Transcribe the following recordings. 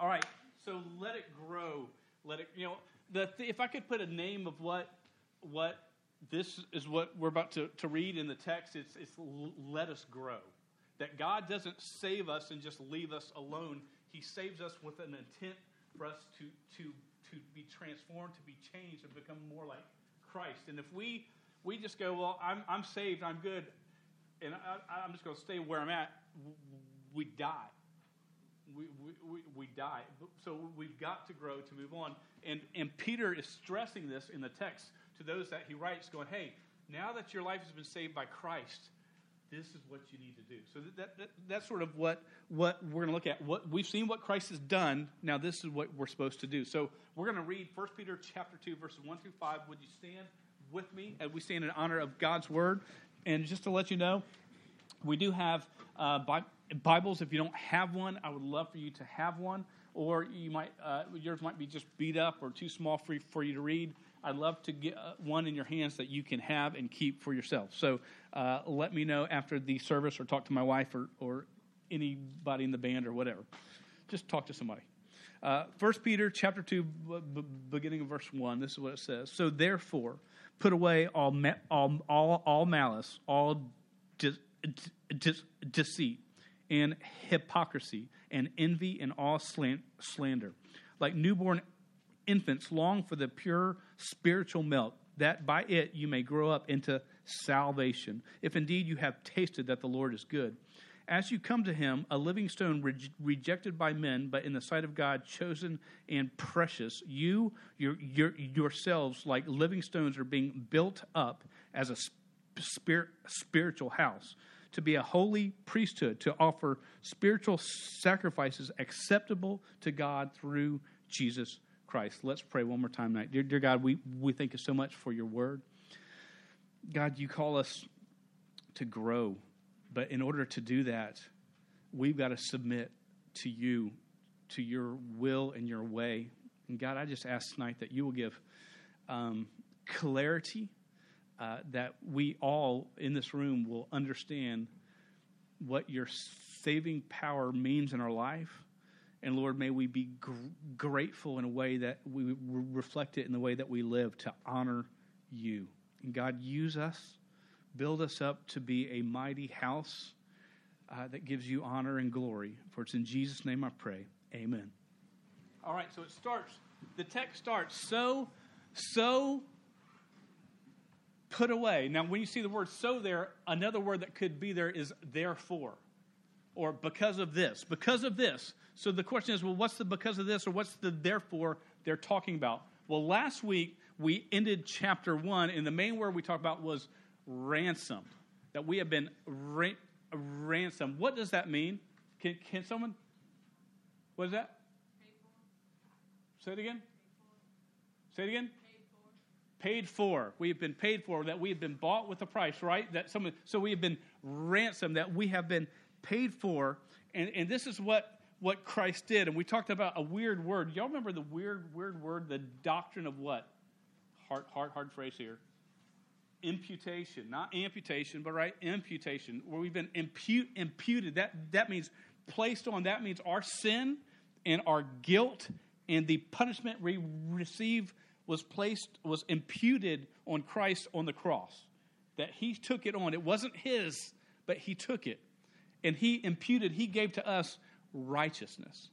All right, so let it grow. Let it, you know, the th- if I could put a name of what what this is what we're about to, to read in the text, it's, it's let us grow. That God doesn't save us and just leave us alone. He saves us with an intent for us to, to, to be transformed, to be changed, and become more like Christ. And if we, we just go, well, I'm, I'm saved, I'm good, and I, I'm just going to stay where I'm at, we die we, we, we die. So we've got to grow to move on. And, and Peter is stressing this in the text to those that he writes, going, hey, now that your life has been saved by Christ, this is what you need to do. So that, that, that's sort of what, what we're going to look at. What, we've seen what Christ has done. Now this is what we're supposed to do. So we're going to read 1 Peter chapter 2, verses 1 through 5. Would you stand with me as we stand in honor of God's word? And just to let you know, we do have uh, Bibles, if you don't have one, I would love for you to have one. Or you might, uh, yours might be just beat up or too small for, for you to read. I'd love to get uh, one in your hands that you can have and keep for yourself. So uh, let me know after the service or talk to my wife or, or anybody in the band or whatever. Just talk to somebody. Uh, First Peter chapter 2, b- beginning of verse 1, this is what it says. So therefore, put away all, ma- all, all, all malice, all de- de- deceit and hypocrisy and envy and all slander. Like newborn infants, long for the pure spiritual milk, that by it you may grow up into salvation, if indeed you have tasted that the Lord is good. As you come to him, a living stone re- rejected by men, but in the sight of God chosen and precious, you your, your, yourselves, like living stones, are being built up as a spirit, spiritual house to be a holy priesthood, to offer spiritual sacrifices acceptable to God through Jesus Christ. Let's pray one more time tonight. Dear, dear God, we, we thank you so much for your word. God, you call us to grow, but in order to do that, we've got to submit to you, to your will and your way. And God, I just ask tonight that you will give um, clarity uh, that we all in this room will understand what your saving power means in our life. And Lord, may we be gr- grateful in a way that we re- reflect it in the way that we live to honor you. And God, use us, build us up to be a mighty house uh, that gives you honor and glory. For it's in Jesus' name I pray. Amen. All right, so it starts, the text starts, so, so put away. Now, when you see the word so there, another word that could be there is therefore or because of this. Because of this. So the question is, well, what's the because of this or what's the therefore they're talking about? Well, last week we ended chapter one, and the main word we talked about was ransomed. That we have been ra- ransomed. What does that mean? Can, can someone? What is that? Say it again. Say it again paid for. We have been paid for, that we have been bought with a price, right? That some, so we have been ransomed, that we have been paid for. And, and this is what, what Christ did. And we talked about a weird word. Y'all remember the weird, weird word, the doctrine of what? Hard, hard, hard phrase here. Imputation, not amputation, but right, imputation, where we've been impute, imputed. That, that means placed on, that means our sin and our guilt and the punishment we receive was placed, was imputed on Christ on the cross. That he took it on. It wasn't his, but he took it. And he imputed, he gave to us righteousness,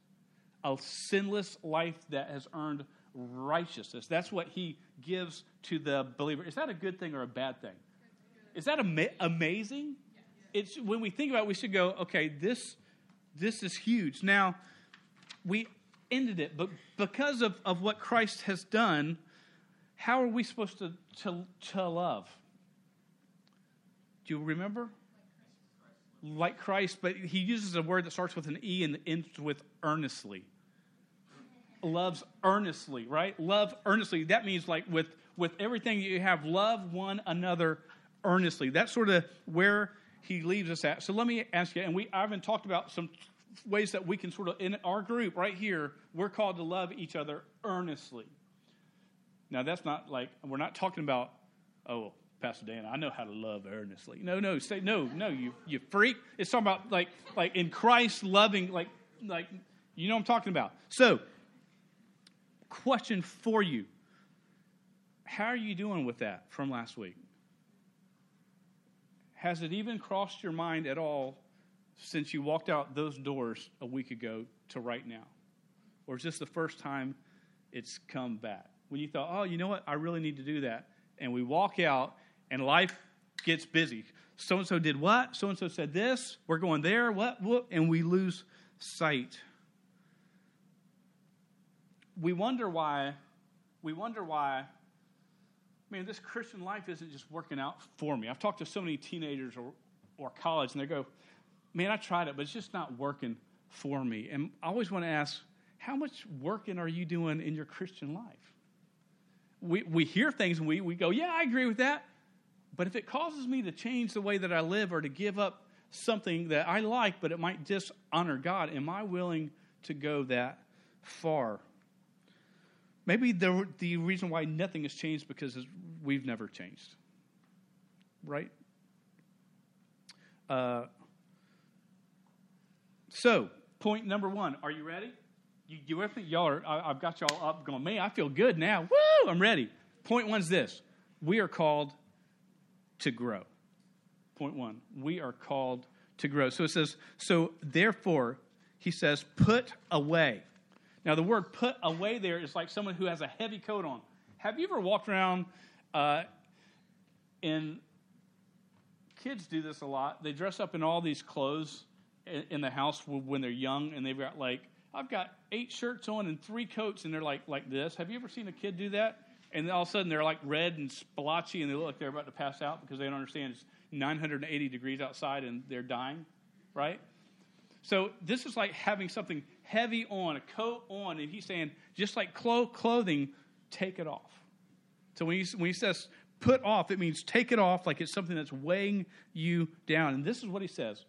a sinless life that has earned righteousness. That's what he gives to the believer. Is that a good thing or a bad thing? Is that ama- amazing? It's when we think about it, we should go, okay, this this is huge. Now, we ended it, but because of, of what Christ has done, how are we supposed to, to, to love? Do you remember? Like Christ, but he uses a word that starts with an E and ends with earnestly. Loves earnestly, right? Love earnestly. That means like with, with everything you have, love one another earnestly. That's sort of where he leaves us at. So let me ask you, and we I haven't talked about some ways that we can sort of in our group right here, we're called to love each other earnestly. Now, that's not like, we're not talking about, oh, Pastor Dan, I know how to love earnestly. No, no, say no, no, you you freak. It's talking about like like in Christ loving, like like You know I'm talking about. So, question for you How are you doing with that from last week? Has it even crossed your mind at all since you walked out those doors a week ago to right now? Or is this the first time it's come back? When you thought, oh, you know what? I really need to do that. And we walk out and life gets busy. So and so did what? So and so said this. We're going there. What? What? And we lose sight. We wonder why. We wonder why. Man, this Christian life isn't just working out for me. I've talked to so many teenagers or, or college, and they go, "Man, I tried it, but it's just not working for me." And I always want to ask, how much working are you doing in your Christian life? We we hear things and we we go, "Yeah, I agree with that." But if it causes me to change the way that I live or to give up something that I like, but it might dishonor God, am I willing to go that far? Maybe the, the reason why nothing has changed because we've never changed. Right? Uh, so, point number one. Are you ready? You, you me? Y'all are, I, I've got y'all up going, man, I feel good now. Woo! I'm ready. Point one's this we are called to grow. Point one, we are called to grow. So it says, so therefore, he says, put away. Now, the word put away there is like someone who has a heavy coat on. Have you ever walked around uh, in kids do this a lot? They dress up in all these clothes in the house when they're young, and they've got like, I've got eight shirts on and three coats, and they're like like this. Have you ever seen a kid do that? and all of a sudden they're like red and splotchy and they look like they're about to pass out because they don't understand it's 980 degrees outside and they're dying, right? So this is like having something heavy on, a coat on, and he's saying, just like clo- clothing, take it off. So when he, when he says put off, it means take it off like it's something that's weighing you down. And this is what he says.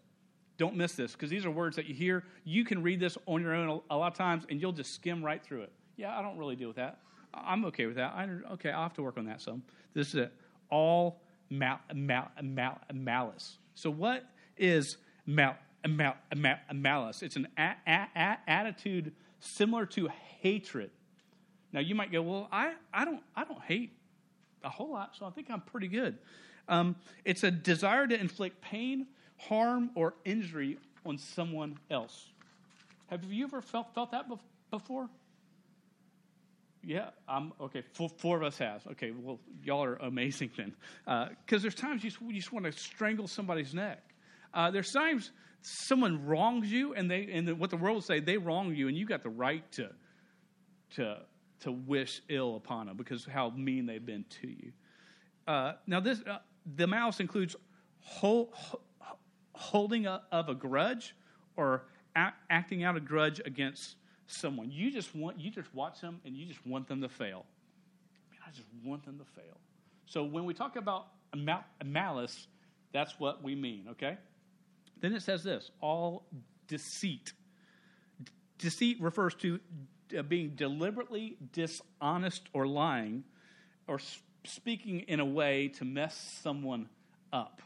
Don't miss this because these are words that you hear. You can read this on your own a lot of times and you'll just skim right through it. Yeah, I don't really deal with that. I'm okay with that. I, okay, I'll have to work on that some. This is it. All mal, mal, mal, malice. So, what is mal, mal, mal, malice? It's an a, a, a, attitude similar to hatred. Now, you might go, well, I, I, don't, I don't hate a whole lot, so I think I'm pretty good. Um, it's a desire to inflict pain, harm, or injury on someone else. Have you ever felt, felt that before? Yeah, I'm okay. Four, four, of us have. Okay, well, y'all are amazing then. Because uh, there's times you just, you just want to strangle somebody's neck. Uh, there's times someone wrongs you, and they and the, what the world will say they wrong you, and you got the right to to to wish ill upon them because how mean they've been to you. Uh, now, this uh, the malice includes hold, holding a, of a grudge or acting out a grudge against someone. You just want you just watch them and you just want them to fail. Man, I just want them to fail. So when we talk about malice, that's what we mean, okay? Then it says this, all deceit. Deceit refers to uh, being deliberately dishonest or lying or speaking in a way to mess someone up.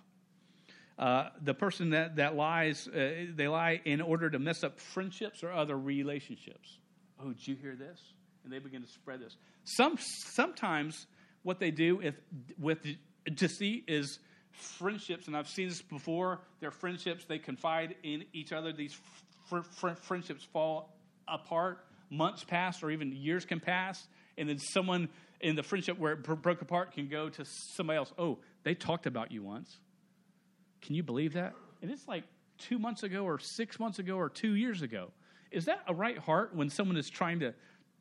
Uh, the person that, that lies, uh, they lie in order to mess up friendships or other relationships. Oh, did you hear this? And they begin to spread this. Some, sometimes what they do if, with deceit is friendships, and I've seen this before, their friendships, they confide in each other. These fr- fr- friendships fall apart. Months pass, or even years can pass, and then someone in the friendship where it broke apart can go to somebody else. Oh, they talked about you once can you believe that? And it's like two months ago, or six months ago, or two years ago. Is that a right heart when someone is trying to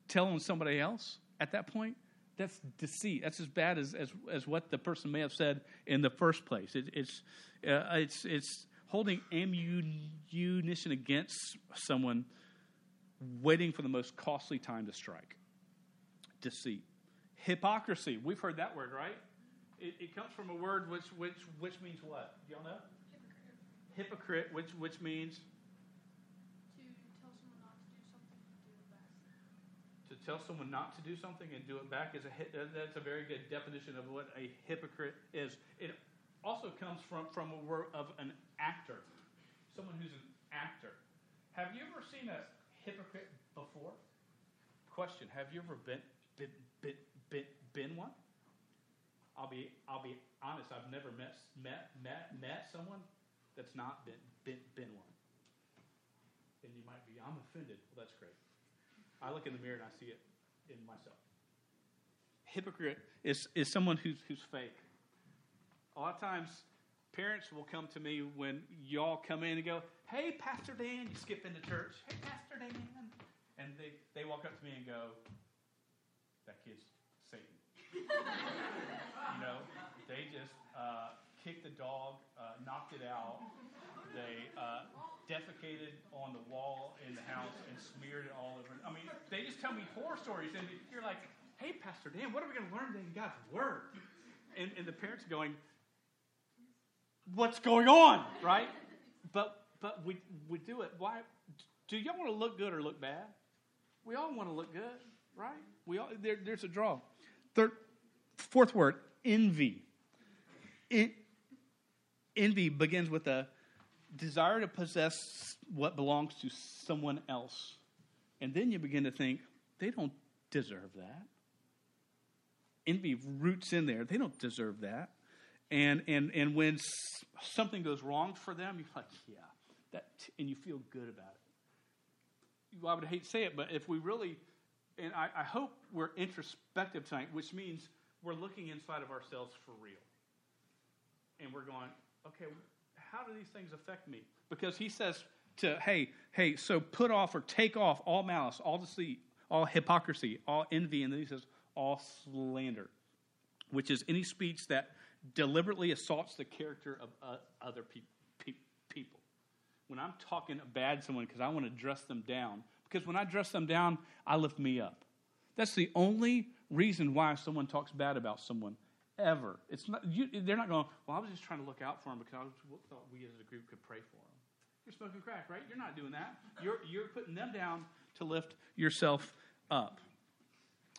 tell on somebody else at that point? That's deceit. That's as bad as, as, as what the person may have said in the first place. It, it's, uh, it's, it's holding ammunition against someone, waiting for the most costly time to strike. Deceit. Hypocrisy. We've heard that word, right? It, it comes from a word which, which, which means what? Do y'all know? Hypocrite. Hypocrite, which, which means? To tell someone not to do something and do it back To tell someone not to do something and do it back is a that's a very good definition of what a hypocrite is. It also comes from, from a word of an actor, someone who's an actor. Have you ever seen a hypocrite before? Question: Have you ever been been been been, been one? I'll be I'll be honest. I've never met met met met someone that's not been been been one. And you might be, I'm offended. Well, that's great. I look in the mirror and I see it in myself. Hypocrite is is someone who's who's fake. A lot of times, parents will come to me when y'all come in and go, "Hey, Pastor Dan," you skip into church. "Hey, Pastor Dan," and they they walk up to me and go, "That kid's Satan." you know, they just uh, kicked the dog, uh, knocked it out. They uh, defecated on the wall in the house and smeared it all over. I mean, they just tell me horror stories, and you're like, "Hey, Pastor Dan, what are we going to learn in God's Word?" And, and the parents are going, "What's going on?" Right? But but we we do it. Why? Do y'all want to look good or look bad? We all want to look good, right? We all there, there's a draw. Third, fourth word, envy. Envy begins with a desire to possess what belongs to someone else. And then you begin to think, they don't deserve that. Envy roots in there. They don't deserve that. And, and, and when something goes wrong for them, you're like, yeah, that, and you feel good about it. I would hate to say it, but if we really, and I, I hope we're introspective tonight, which means we're looking inside of ourselves for real. And we're going, okay, how do these things affect me? Because he says to, hey, hey, so put off or take off all malice, all deceit, all hypocrisy, all envy, and then he says, all slander, which is any speech that deliberately assaults the character of uh, other pe- pe- people. When I'm talking bad someone because I want to dress them down, because when I dress them down, I lift me up. That's the only reason why someone talks bad about someone ever. It's not, you, they're not going, well, I was just trying to look out for them because I thought we as a group could pray for them. You're smoking crack, right? You're not doing that. You're, you're putting them down to lift yourself up.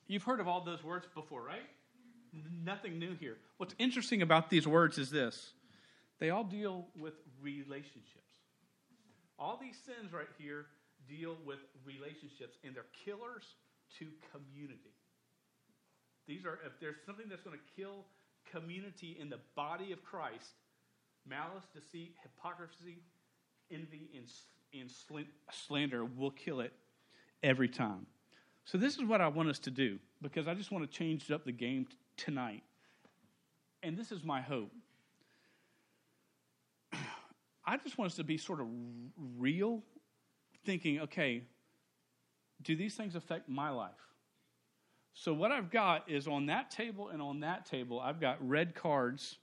You've heard of all those words before, right? Nothing new here. What's interesting about these words is this they all deal with relationships. All these sins right here deal with relationships, and they're killers to community. These are, if there's something that's going to kill community in the body of Christ, malice, deceit, hypocrisy, envy, and, and slander will kill it every time. So, this is what I want us to do because I just want to change up the game t- tonight. And this is my hope. I just want us to be sort of real, thinking, okay, do these things affect my life? So, what I've got is on that table and on that table, I've got red cards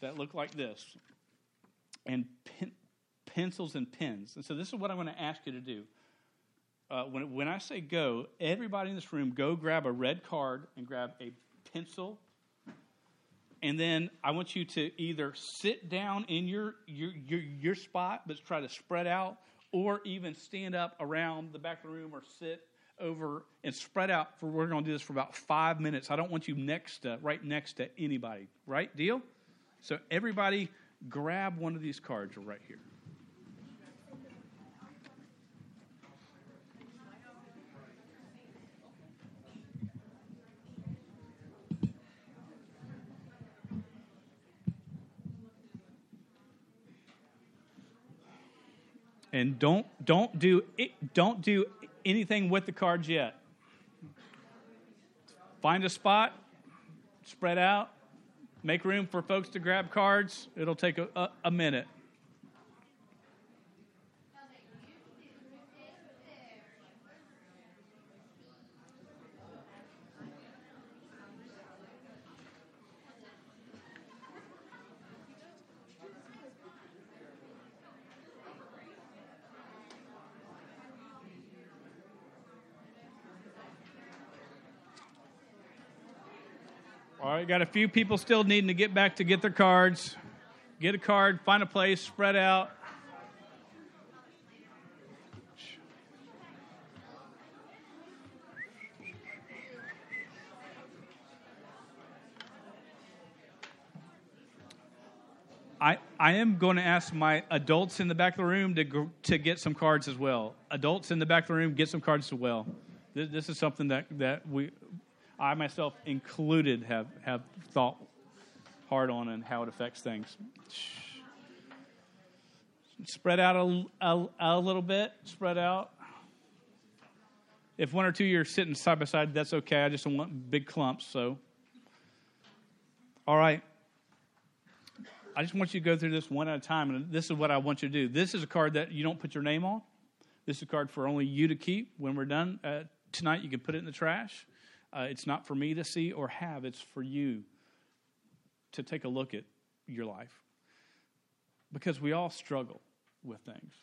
that look like this, and pen, pencils and pens. And so, this is what I'm going to ask you to do. Uh, when, when I say go, everybody in this room go grab a red card and grab a pencil. And then I want you to either sit down in your, your, your, your spot, but try to spread out, or even stand up around the back of the room or sit over and spread out for we're going to do this for about five minutes. I don't want you next to, right next to anybody. Right? Deal? So everybody grab one of these cards right here. And don't don't do don't do anything with the cards yet. Find a spot, spread out, make room for folks to grab cards. It'll take a, a, a minute. Got a few people still needing to get back to get their cards. Get a card, find a place, spread out. I, I am going to ask my adults in the back of the room to, to get some cards as well. Adults in the back of the room, get some cards as well. This, this is something that, that we, I myself included, have, have thought hard on and how it affects things. Spread out a, a, a little bit, spread out. If one or two you're sitting side by side, that's okay. I just don't want big clumps, so. All right. I just want you to go through this one at a time, and this is what I want you to do. This is a card that you don't put your name on. This is a card for only you to keep. When we're done uh, tonight, you can put it in the trash. Uh, it's not for me to see or have, it's for you to take a look at your life. Because we all struggle with things.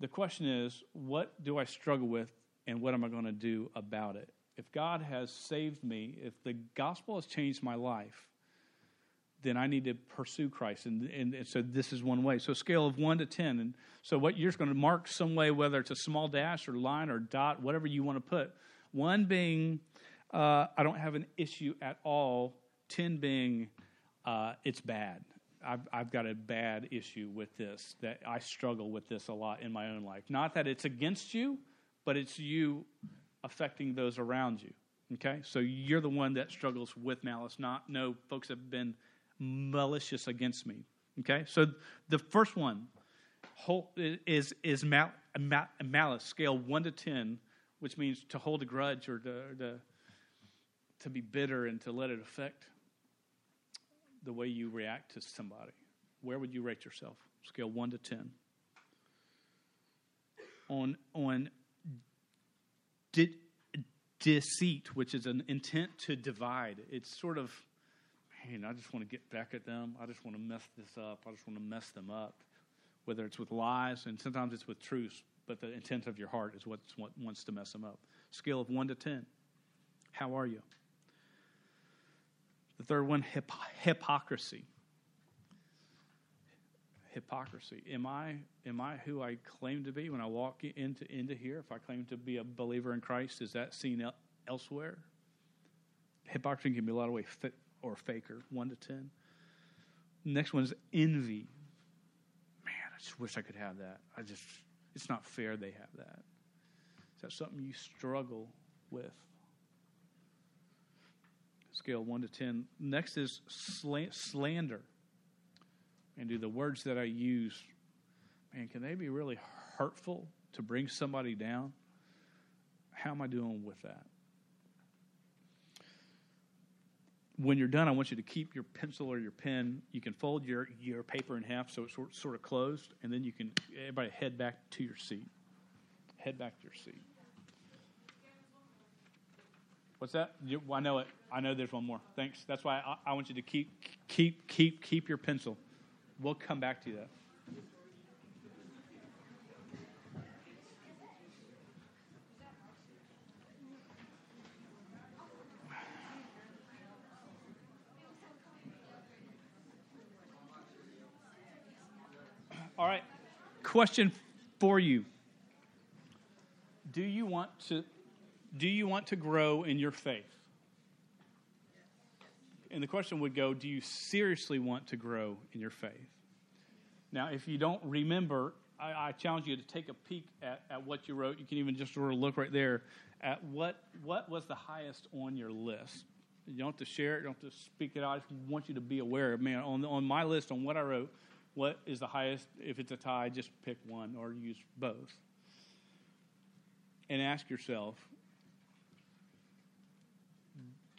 The question is, what do I struggle with, and what am I going to do about it? If God has saved me, if the gospel has changed my life, then I need to pursue Christ. And, and, and, so this is one way. So scale of one to ten. And so what you're going to mark some way, whether it's a small dash or line or dot, whatever you want to put. One being uh, I don't have an issue at all. Ten being uh, it's bad. I've, I've got a bad issue with this. That I struggle with this a lot in my own life. Not that it's against you, but it's you affecting those around you. Okay, so you're the one that struggles with malice. Not no folks have been malicious against me. Okay, so the first one is is mal, mal, malice scale one to ten, which means to hold a grudge or to, to to be bitter and to let it affect the way you react to somebody. Where would you rate yourself? Scale one to ten. On on de- deceit, which is an intent to divide. It's sort of man, I just want to get back at them. I just want to mess this up. I just want to mess them up. Whether it's with lies, and sometimes it's with truths, but the intent of your heart is what wants to mess them up. Scale of 1 to 10. How are you? The third one, hip- hypocrisy. Hypocrisy. Am I am I who I claim to be when I walk into into here? If I claim to be a believer in Christ, is that seen elsewhere? Hypocrisy can be a lot of ways or faker, 1 to 10. Next one is envy. Man, I just wish I could have that. I just, it's not fair they have that. Is that something you struggle with? Scale 1 to 10. Next is slander. And do the words that I use, man, can they be really hurtful to bring somebody down? How am I doing with that? when you're done, I want you to keep your pencil or your pen. You can fold your, your paper in half so it's sort, sort of closed, and then you can, everybody head back to your seat. Head back to your seat. What's that? You, I know it. I know there's one more. Thanks. That's why I, I want you to keep, keep, keep, keep your pencil. We'll come back to that. All right. Question for you. Do you want to do you want to grow in your faith? And the question would go, do you seriously want to grow in your faith? Now, if you don't remember, I, I challenge you to take a peek at, at what you wrote. You can even just sort of look right there at what what was the highest on your list. You don't have to share it, you don't have to speak it out. I just want you to be aware of, man, on, on my list, on what I wrote, what is the highest? If it's a tie, just pick one or use both. And ask yourself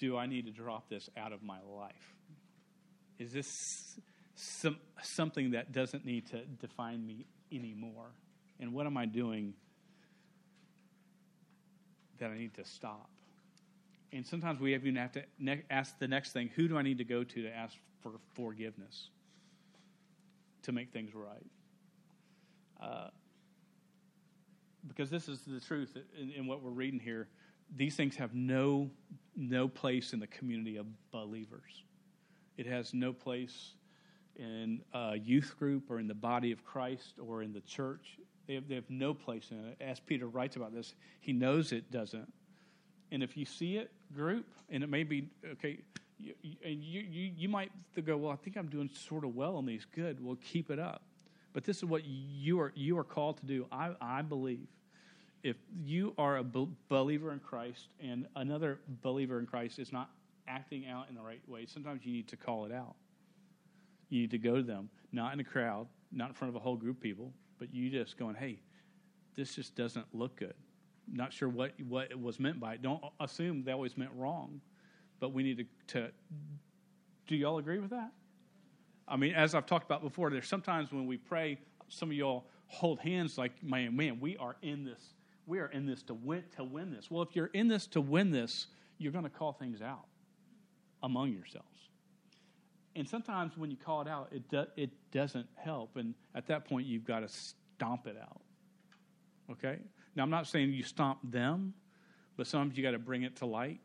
do I need to drop this out of my life? Is this some, something that doesn't need to define me anymore? And what am I doing that I need to stop? And sometimes we even have to ne- ask the next thing who do I need to go to to ask for forgiveness? to make things right. Uh, because this is the truth in, in, what we're reading here. These things have no no place in the community of believers. It has no place in a youth group or in the body of Christ or in the church. They have, they have no place in it. As Peter writes about this, he knows it doesn't. And if you see it, group, and it may be okay. You, and you, you, you might go, well, I think I'm doing sort of well on these. Good. Well, keep it up. But this is what you are, you are called to do. I, I believe if you are a believer in Christ and another believer in Christ is not acting out in the right way, sometimes you need to call it out. You need to go to them, not in a crowd, not in front of a whole group of people, but you just going, hey, this just doesn't look good. Not sure what, what was meant by it. Don't assume they always meant wrong, but we need to, to do y'all agree with that? I mean, as I've talked about before, there's sometimes when we pray, some of y'all hold hands like, man, man, we are in this we are in this to win to win this. Well, if you're in this to win this, you're going to call things out among yourselves. And sometimes when you call it out, it do, it doesn't help, and at that point you've got to stomp it out. Okay. Now I'm not saying you stomp them, but sometimes you got to bring it to light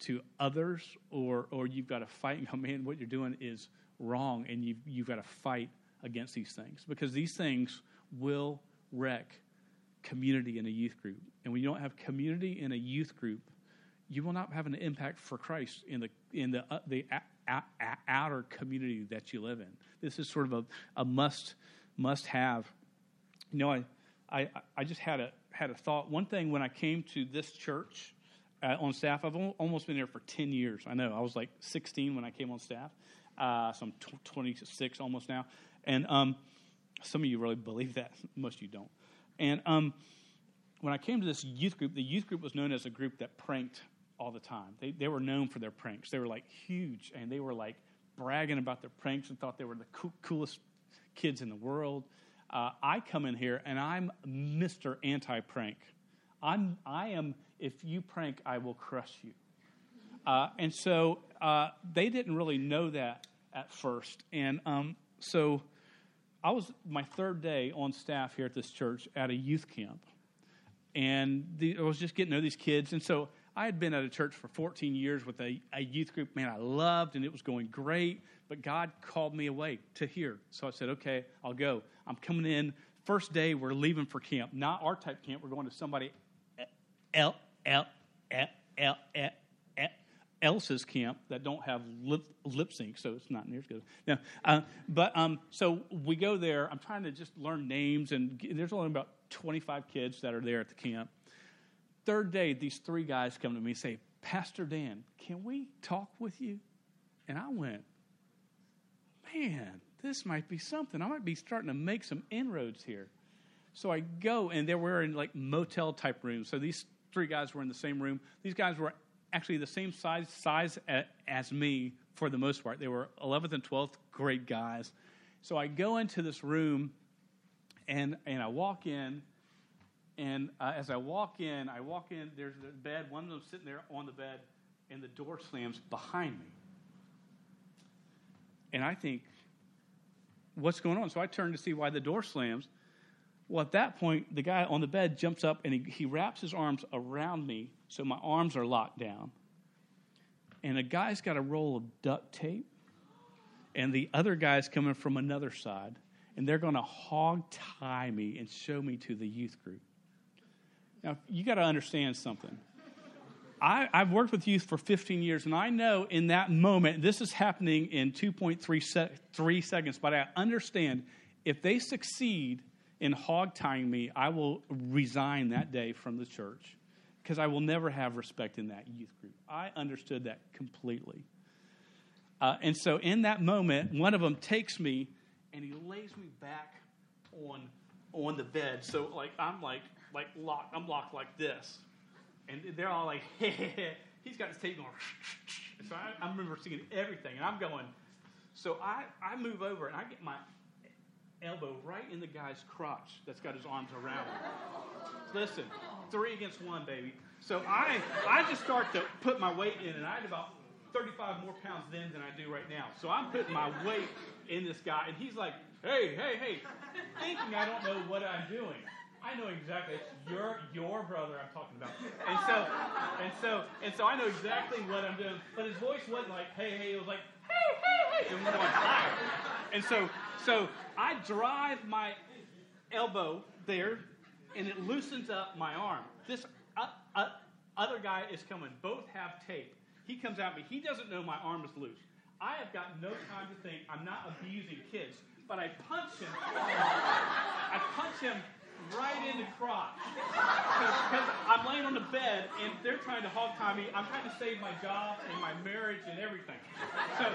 to others, or or you've got to fight and go, man, what you're doing is wrong, and you've you've got to fight against these things because these things will wreck community in a youth group. And when you don't have community in a youth group, you will not have an impact for Christ in the in the uh, the a, a, a outer community that you live in. This is sort of a, a must must have. You know, I, I I just had a had a thought. One thing when I came to this church uh, on staff, I've almost been there for ten years. I know I was like 16 when I came on staff, uh, so I'm 26 almost now. And um, some of you really believe that, most of you don't. And um, when I came to this youth group, the youth group was known as a group that pranked all the time. They, they were known for their pranks. They were like huge, and they were like bragging about their pranks and thought they were the co- coolest kids in the world. Uh, I come in here and I'm Mr. Anti prank. I'm, I am, if you prank, I will crush you. Uh, and so uh, they didn't really know that at first. And um, so I was my third day on staff here at this church at a youth camp, and the, I was just getting to know these kids. And so I had been at a church for 14 years with a, a youth group, man, I loved, and it was going great. But God called me away to here, so I said, "Okay, I'll go. I'm coming in." First day, we're leaving for camp, not our type camp. We're going to somebody else, else, else, else's camp that don't have lip, lip sync, so it's not near as good. Now, uh, but um, so we go there. I'm trying to just learn names, and there's only about 25 kids that are there at the camp. Third day, these three guys come to me and say, Pastor Dan, can we talk with you? And I went, man, this might be something. I might be starting to make some inroads here. So I go, and they were in like motel type rooms. So these three guys were in the same room. These guys were actually the same size size as me for the most part. They were 11th and 12th grade guys. So I go into this room, and and I walk in, and uh, as I walk in, I walk in. There's a bed. One of them sitting there on the bed, and the door slams behind me. And I think, what's going on? So I turn to see why the door slams. Well, at that point, the guy on the bed jumps up and he, he wraps his arms around me so my arms are locked down. And a guy's got a roll of duct tape, and the other guy's coming from another side, and they're going to hog tie me and show me to the youth group. Now, you got to understand something. I, have worked with youth for 15 years, and I know in that moment, this is happening in 2.3 se- seconds, but I understand if they succeed in hog tying me, I will resign that day from the church because I will never have respect in that youth group. I understood that completely. Uh, and so in that moment, one of them takes me and he lays me back on on the bed. So like I'm like like locked. I'm locked like this, and they're all like, hey, he's got his tape going. so I, I remember seeing everything, and I'm going. So I I move over and I get my elbow right in the guy's crotch that's got his arms around him. Listen, three against one, baby. So I, I just start to put my weight in, and I had about 35 more pounds then than I do right now. So I'm putting my weight in this guy, and he's like, hey, hey, hey, thinking I don't know what I'm doing. I know exactly. It's your your brother I'm talking about. And so and so and so I know exactly what I'm doing. But his voice wasn't like, hey, hey, it was like, hey, hey, hey, and went on fire. And so so I drive my elbow there, and it loosens up my arm. This uh, uh, other guy is coming. Both have tape. He comes at me. He doesn't know my arm is loose. I have got no time to think. I'm not abusing kids, but I punch him. I punch him right in the crotch because I'm laying on the bed and they're trying to hog tie me. I'm trying to save my job and my marriage and everything. So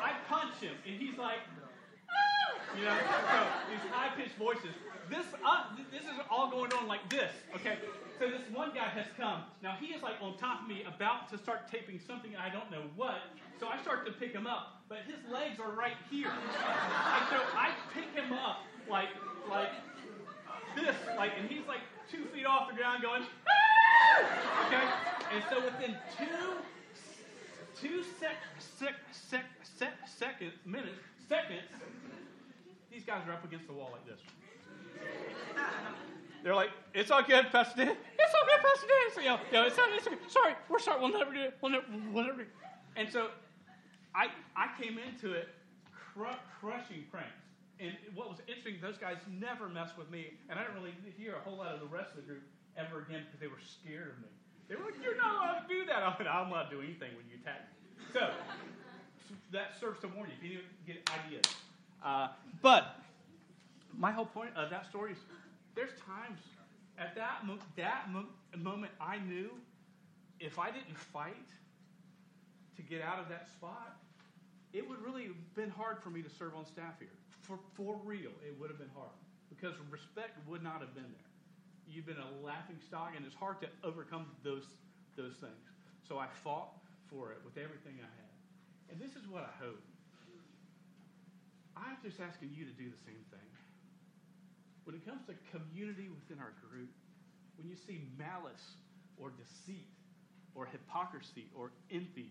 I punch him and he's like! You know, so these high pitched voices. This uh, this is all going on like this. Okay, so this one guy has come. Now he is like on top of me, about to start taping something I don't know what. So I start to pick him up, but his legs are right here. So I pick him up like like this, like, and he's like two feet off the ground going, ah! okay? And so within two, two sec, sec, sec, sec, second, minutes, seconds, these guys are up against the wall like this. They're like, it's all good, Pastor Dan. It's all good, Pastor Dan. So, you know, you know, it's, not, it's okay. Sorry, we're sorry. We'll never do it. We'll never, we'll never do it. And so I, I came into it cr- crushing pranks. And what was interesting, those guys never messed with me, and I didn't really hear a whole lot of the rest of the group ever again because they were scared of me. They were like, "You're not allowed to do that." I went, "I'm not do anything when you attack me." So that serves to warn you if you get ideas. Uh, but my whole point of that story is, there's times at that mo- that mo- moment I knew if I didn't fight to get out of that spot, it would really have been hard for me to serve on staff here for, for real, it would have been hard because respect would not have been there. You've been a laughing stock, and it's hard to overcome those, those things. So I fought for it with everything I had. And this is what I hope. I'm just asking you to do the same thing. When it comes to community within our group, when you see malice or deceit or hypocrisy or envy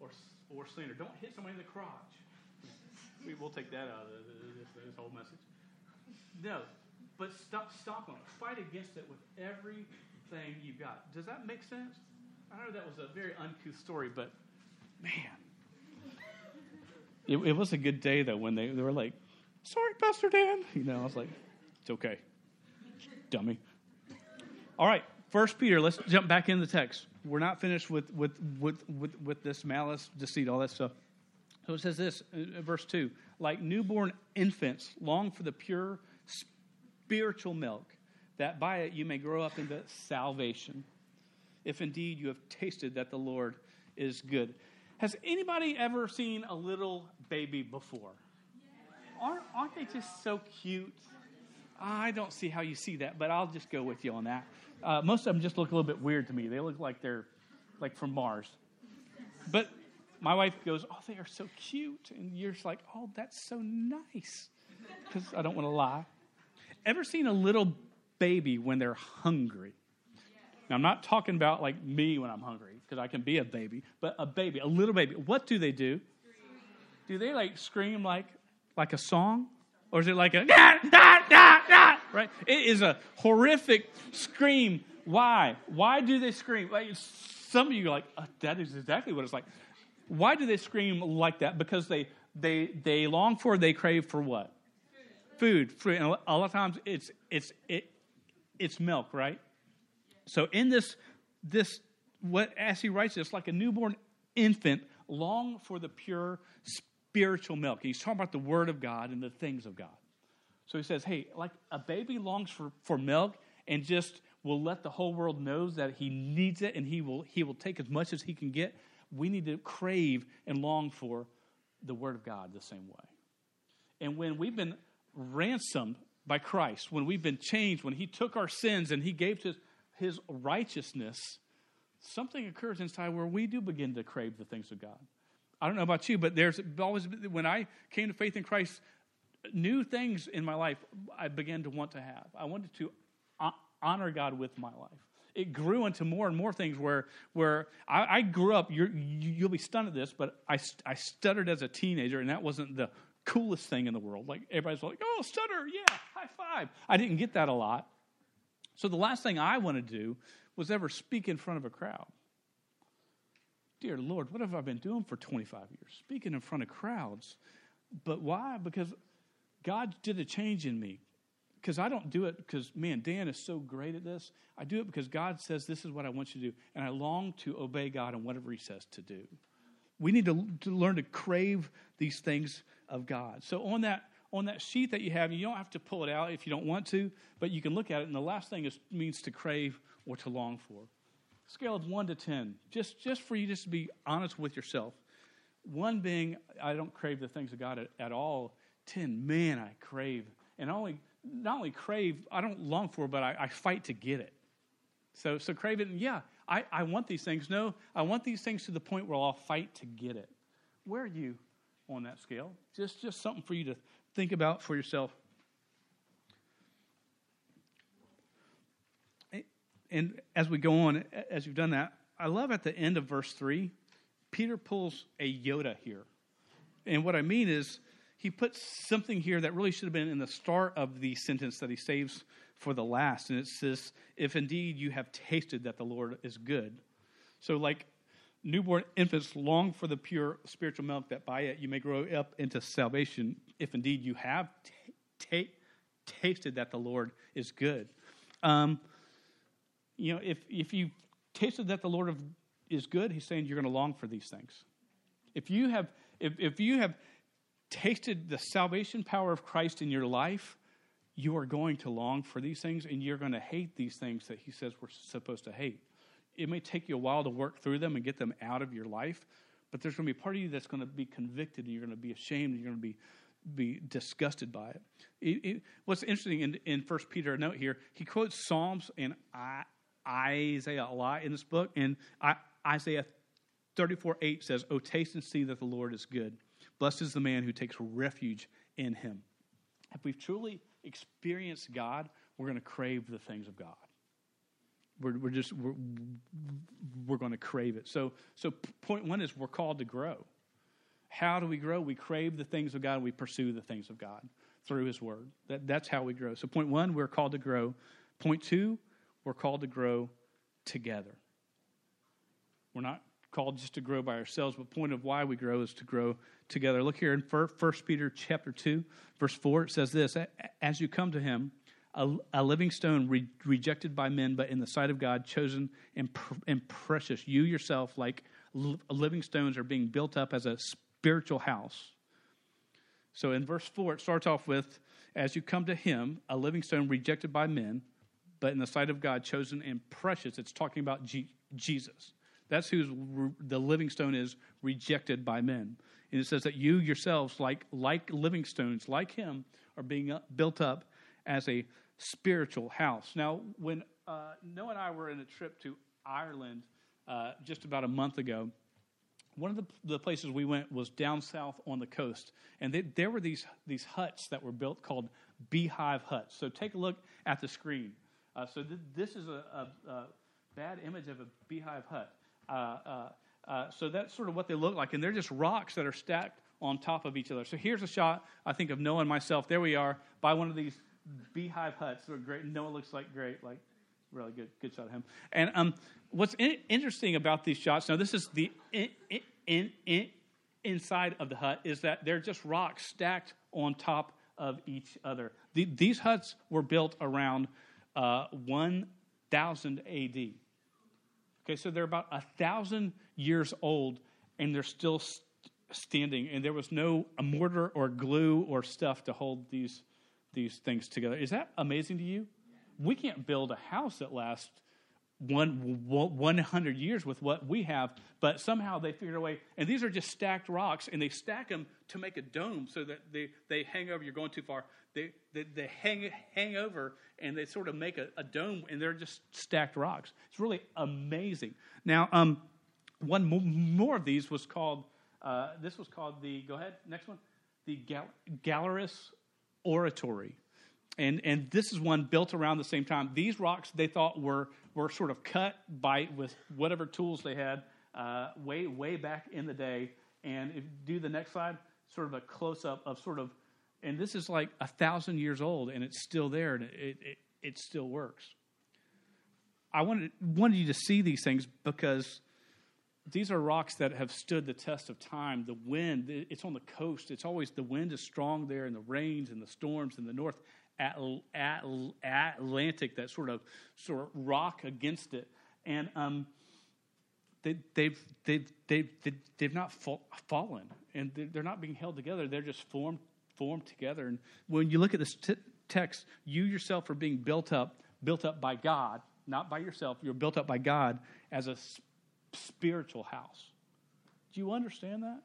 or, or slander, don't hit somebody in the crotch we, will take that out of this, this whole message. No, but stop, stop on it. Fight against it with everything you've got. Does that make sense? I know that was a very uncouth story, but man, it, it was a good day though when they, they were like, "Sorry, Pastor Dan." You know, I was like, "It's okay, dummy." All right, First Peter. Let's jump back in the text. We're not finished with with with with, with this malice, deceit, all that stuff. So it says this, uh, verse 2 like newborn infants, long for the pure spiritual milk, that by it you may grow up into salvation, if indeed you have tasted that the Lord is good. Has anybody ever seen a little baby before? Aren't, aren't they just so cute? I don't see how you see that, but I'll just go with you on that. Uh, most of them just look a little bit weird to me. They look like they're like from Mars. But my wife goes, Oh, they are so cute. And you're just like, Oh, that's so nice. Because I don't want to lie. Ever seen a little baby when they're hungry? Now, I'm not talking about like me when I'm hungry, because I can be a baby, but a baby, a little baby. What do they do? Do they like scream like like a song? Or is it like a right? It is a horrific scream. Why? Why do they scream? Like some of you are like, oh, that is exactly what it's like. Why do they scream like that? Because they, they, they long for, they crave for what? Food. Food. And a lot of times it's, it's, it, it's milk, right? So in this, this, what as he writes this, like a newborn infant long for the pure spiritual milk. And He's talking about the word of God and the things of God. So he says, hey, like a baby longs for, for milk and just will let the whole world knows that he needs it and he will, he will take as much as he can get we need to crave and long for the Word of God the same way. And when we've been ransomed by Christ, when we've been changed, when He took our sins and He gave His, his righteousness, something occurs inside where we do begin to crave the things of God. I don't know about you, but there's always, when I came to faith in Christ, new things in my life I began to want to have. I wanted to honor God with my life it grew into more and more things where, where I, I grew up, you will be stunned at this, but I, I stuttered as a teenager, and that wasn't the coolest thing in the world. Like everybody's like, oh, stutter, yeah, high five. I didn't get that a lot. So the last thing I want to do was ever speak in front of a crowd. Dear Lord, what have I been doing for 25 years? Speaking in front of crowds. But why? Because God did a change in me. because I don't do it because, man, Dan is so great at this. I do it because God says this is what I want you to do. And I long to obey God in whatever He says to do. We need to, to learn to crave these things of God. So on that, on that sheet that you have, you don't have to pull it out if you don't want to, but you can look at it. And the last thing is, means to crave or to long for. Scale of 1 to 10, just, just for you just to be honest with yourself. One being, I don't crave the things of God at, at all. 10, man, I crave. And only not only crave, I don't long for, but I, I fight to get it. So, so crave it, and yeah, I, I want these things. No, I want these things to the point where I'll fight to get it. Where are you on that scale? Just, just something for you to think about for yourself. And as we go on, as you've done that, I love at the end of verse 3, Peter pulls a Yoda here. And what I mean is, he puts something here that really should have been in the start of the sentence that he saves for the last. And it says, If indeed you have tasted that the Lord is good. So, like newborn infants long for the pure spiritual milk, that by it you may grow up into salvation, if indeed you have t- t- tasted that the Lord is good. Um, you know, if, if you tasted that the Lord of, is good, he's saying you're going to long for these things. If you have, if, if you have tasted the salvation power of Christ in your life, you are going to long for these things and you're going to hate these things that he says we're supposed to hate. It may take you a while to work through them and get them out of your life, but there's going to be part of you that's going to be convicted and you're going to be ashamed and you're going to be be disgusted by it. it, it what's interesting in, in 1 Peter, a note here, he quotes Psalms and I, Isaiah a lot in this book, and I, Isaiah 34 8 says, Oh, taste and see that the Lord is good. Blessed is the man who takes refuge in him. If we've truly experienced God, we're going to crave the things of God. We're, we're just we're, we're going to crave it. So so point one is we're called to grow. How do we grow? We crave the things of God we pursue the things of God through His Word. That, that's how we grow. So point one, we're called to grow. Point two, we're called to grow together. We're not called just to grow by ourselves, but point of why we grow is to grow together. Look here in 1 Peter chapter 2, verse 4, it says this, As you come to him, a, a living stone re- rejected by men, but in the sight of God, chosen and, pr- and precious. You yourself, like li- living stones, are being built up as a spiritual house. So in verse 4, it starts off with, As you come to him, a living stone rejected by men, but in the sight of God, chosen and precious. It's talking about G- Jesus. That's who the living stone is rejected by men. And it says that you yourselves, like, like living stones, like him, are being built up as a spiritual house. Now, when uh, Noah and I were in a trip to Ireland uh, just about a month ago, one of the, the, places we went was down south on the coast. And they, there were these, these huts that were built called beehive huts. So take a look at the screen. Uh, so th- this is a, a, a bad image of a beehive hut. Uh, uh, uh, so that's sort of what they look like, and they're just rocks that are stacked on top of each other. So here's a shot, I think, of Noah and myself. There we are by one of these beehive huts. They're great. Noah looks like great, like really good, good shot of him. And um, what's in, interesting about these shots? Now, this is the in, in, in, inside of the hut is that they're just rocks stacked on top of each other. The, these huts were built around uh, 1000 AD. Okay, so they're about a thousand years old and they're still st- standing, and there was no mortar or glue or stuff to hold these these things together. Is that amazing to you? We can't build a house that lasts one 100 years with what we have, but somehow they figured a way. And these are just stacked rocks, and they stack them to make a dome so that they, they hang over. You're going too far. They, they, they hang, hang over, and they sort of make a, a, dome, and they're just stacked rocks. It's really amazing. Now, um, one more of these was called, uh, this was called the, go ahead, next one, the Gal- Gallarus Oratory. And, and this is one built around the same time. These rocks they thought were, were sort of cut by with whatever tools they had uh, way, way back in the day. And if do the next slide, sort of a close up of sort of, and this is like a thousand years old and it's still there and it, it, it still works. I wanted, wanted you to see these things because these are rocks that have stood the test of time. The wind, it's on the coast. It's always the wind is strong there, and the rains and the storms in the north Atlantic that sort of sort of rock against it, and um, they, they've they've they've they've not fallen, and they're not being held together. They're just formed formed together. And when you look at this t- text, you yourself are being built up, built up by God, not by yourself. You're built up by God as a spiritual house. Do you understand that?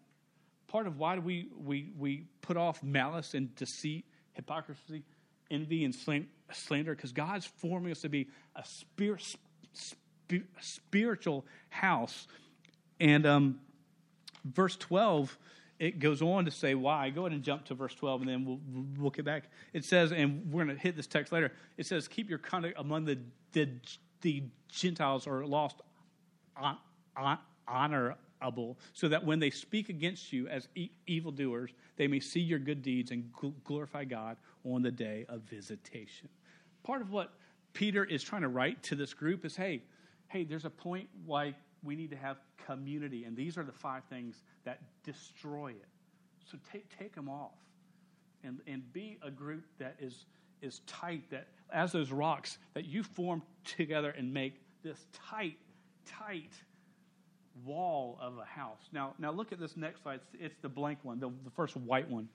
Part of why we, we, we put off malice and deceit, hypocrisy, envy, and slander, because God's forming us to be a spirit, spiritual house. And um, verse 12 it goes on to say why. Go ahead and jump to verse 12, and then we'll, we'll get back. It says, and we're going to hit this text later. It says, Keep your conduct among the, the, the Gentiles or lost honorable, so that when they speak against you as e- evildoers, they may see your good deeds and gl- glorify God on the day of visitation. Part of what Peter is trying to write to this group is hey, hey, there's a point why we need to have community, and these are the five things that destroy it. So take, take them off and, and be a group that is, is tight, that as those rocks, that you form together and make this tight, tight wall of a house. Now, now look at this next slide. It's, it's the blank one, the, the first white one.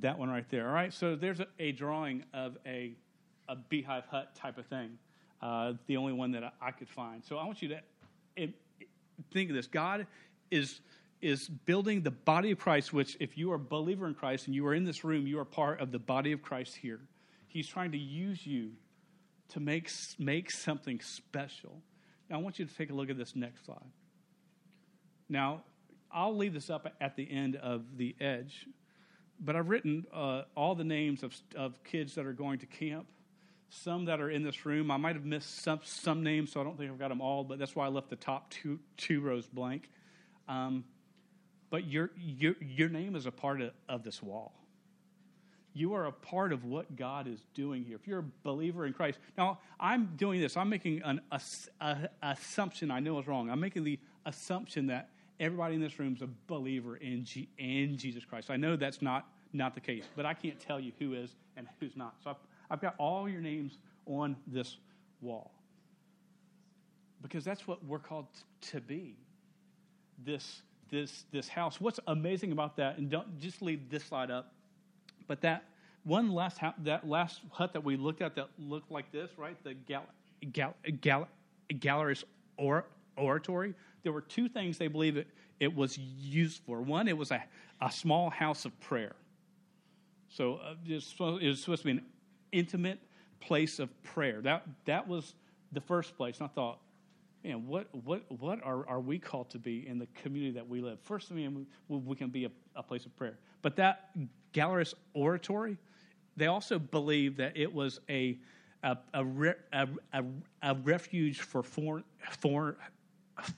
That one right there. All right, so there's a, a drawing of a, a beehive hut type of thing. Uh, the only one that I, I, could find. So I want you to it, think of this. God is is building the body of Christ, which if you are a believer in Christ and you are in this room, you are part of the body of Christ here. He's trying to use you to make, make something special. Now, I want you to take a look at this next slide. Now, I'll leave this up at the end of the edge, but I've written uh, all the names of, of kids that are going to camp some that are in this room. I might have missed some, some names, so I don't think I've got them all, but that's why I left the top two, two rows blank. Um, but your, your, your name is a part of, of this wall. You are a part of what God is doing here. If you're a believer in Christ. Now, I'm doing this. I'm making an a, assumption I know is wrong. I'm making the assumption that everybody in this room is a believer in, G, in Jesus Christ. I know that's not, not the case, but I can't tell you who is and who's not. So I've, I've got all your names on this wall. Because that's what we're called to be. This, this, this house. What's amazing about that, and don't just leave this slide up, but that one last that last hut that we looked at that looked like this, right? The gal, gal, gal, or, oratory. There were two things they believe it, it was used for. One, it was a, a small house of prayer. So uh, it, was supposed, it was supposed to be an intimate place of prayer. That, that was the first place. And I thought, man, what, what, what are, are we called to be in the community that we live? First, I mean, we, we can be a, a, place of prayer. But that Gallarus oratory, they also believed that it was a, a, a, a, a refuge for foreign, foreign,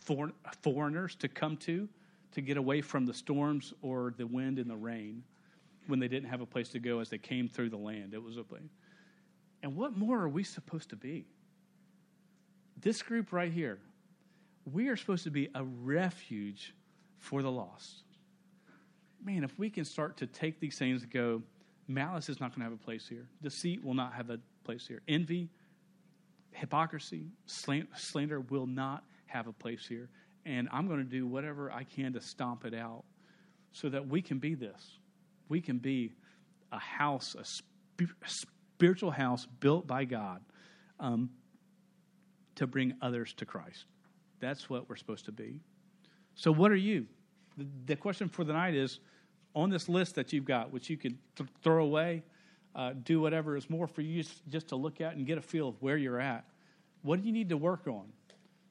foreign, foreigners to come to, to get away from the storms or the wind and the rain when they didn't have a place to go as they came through the land. It was a place. And what more are we supposed to be? This group right here, we are supposed to be a refuge for the lost. Man, if we can start to take these things and go, malice is not going to have a place here, deceit will not have a place here, envy, hypocrisy, slander will not have a place here. And I'm going to do whatever I can to stomp it out so that we can be this. We can be a house, a spiritual house built by God um, to bring others to Christ. That's what we're supposed to be. So, what are you? The, the question for the night is on this list that you've got, which you could th- throw away, uh, do whatever is more for you just to look at and get a feel of where you're at. What do you need to work on?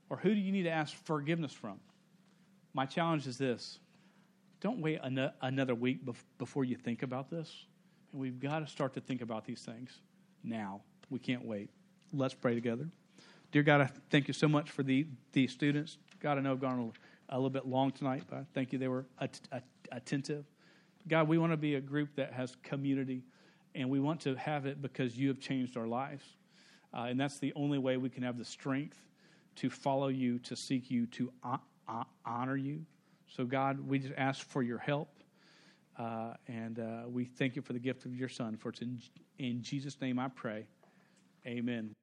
Or who do you need to ask forgiveness from? My challenge is this don't wait an- another week bef- before you think about this. And we've got to start to think about these things now. We can't wait. Let's pray together. Dear God, I thank you so much for the, these students. God, I know I've gone a, little bit long tonight, but I thank you they were at, at, attentive. God, we want to be a group that has community, and we want to have it because you have changed our lives. Uh, and that's the only way we can have the strength to follow you, to seek you, to honor you. So, God, we just ask for your help Uh, and uh, we thank you for the gift of your son. For it's in, in Jesus' name I pray. Amen.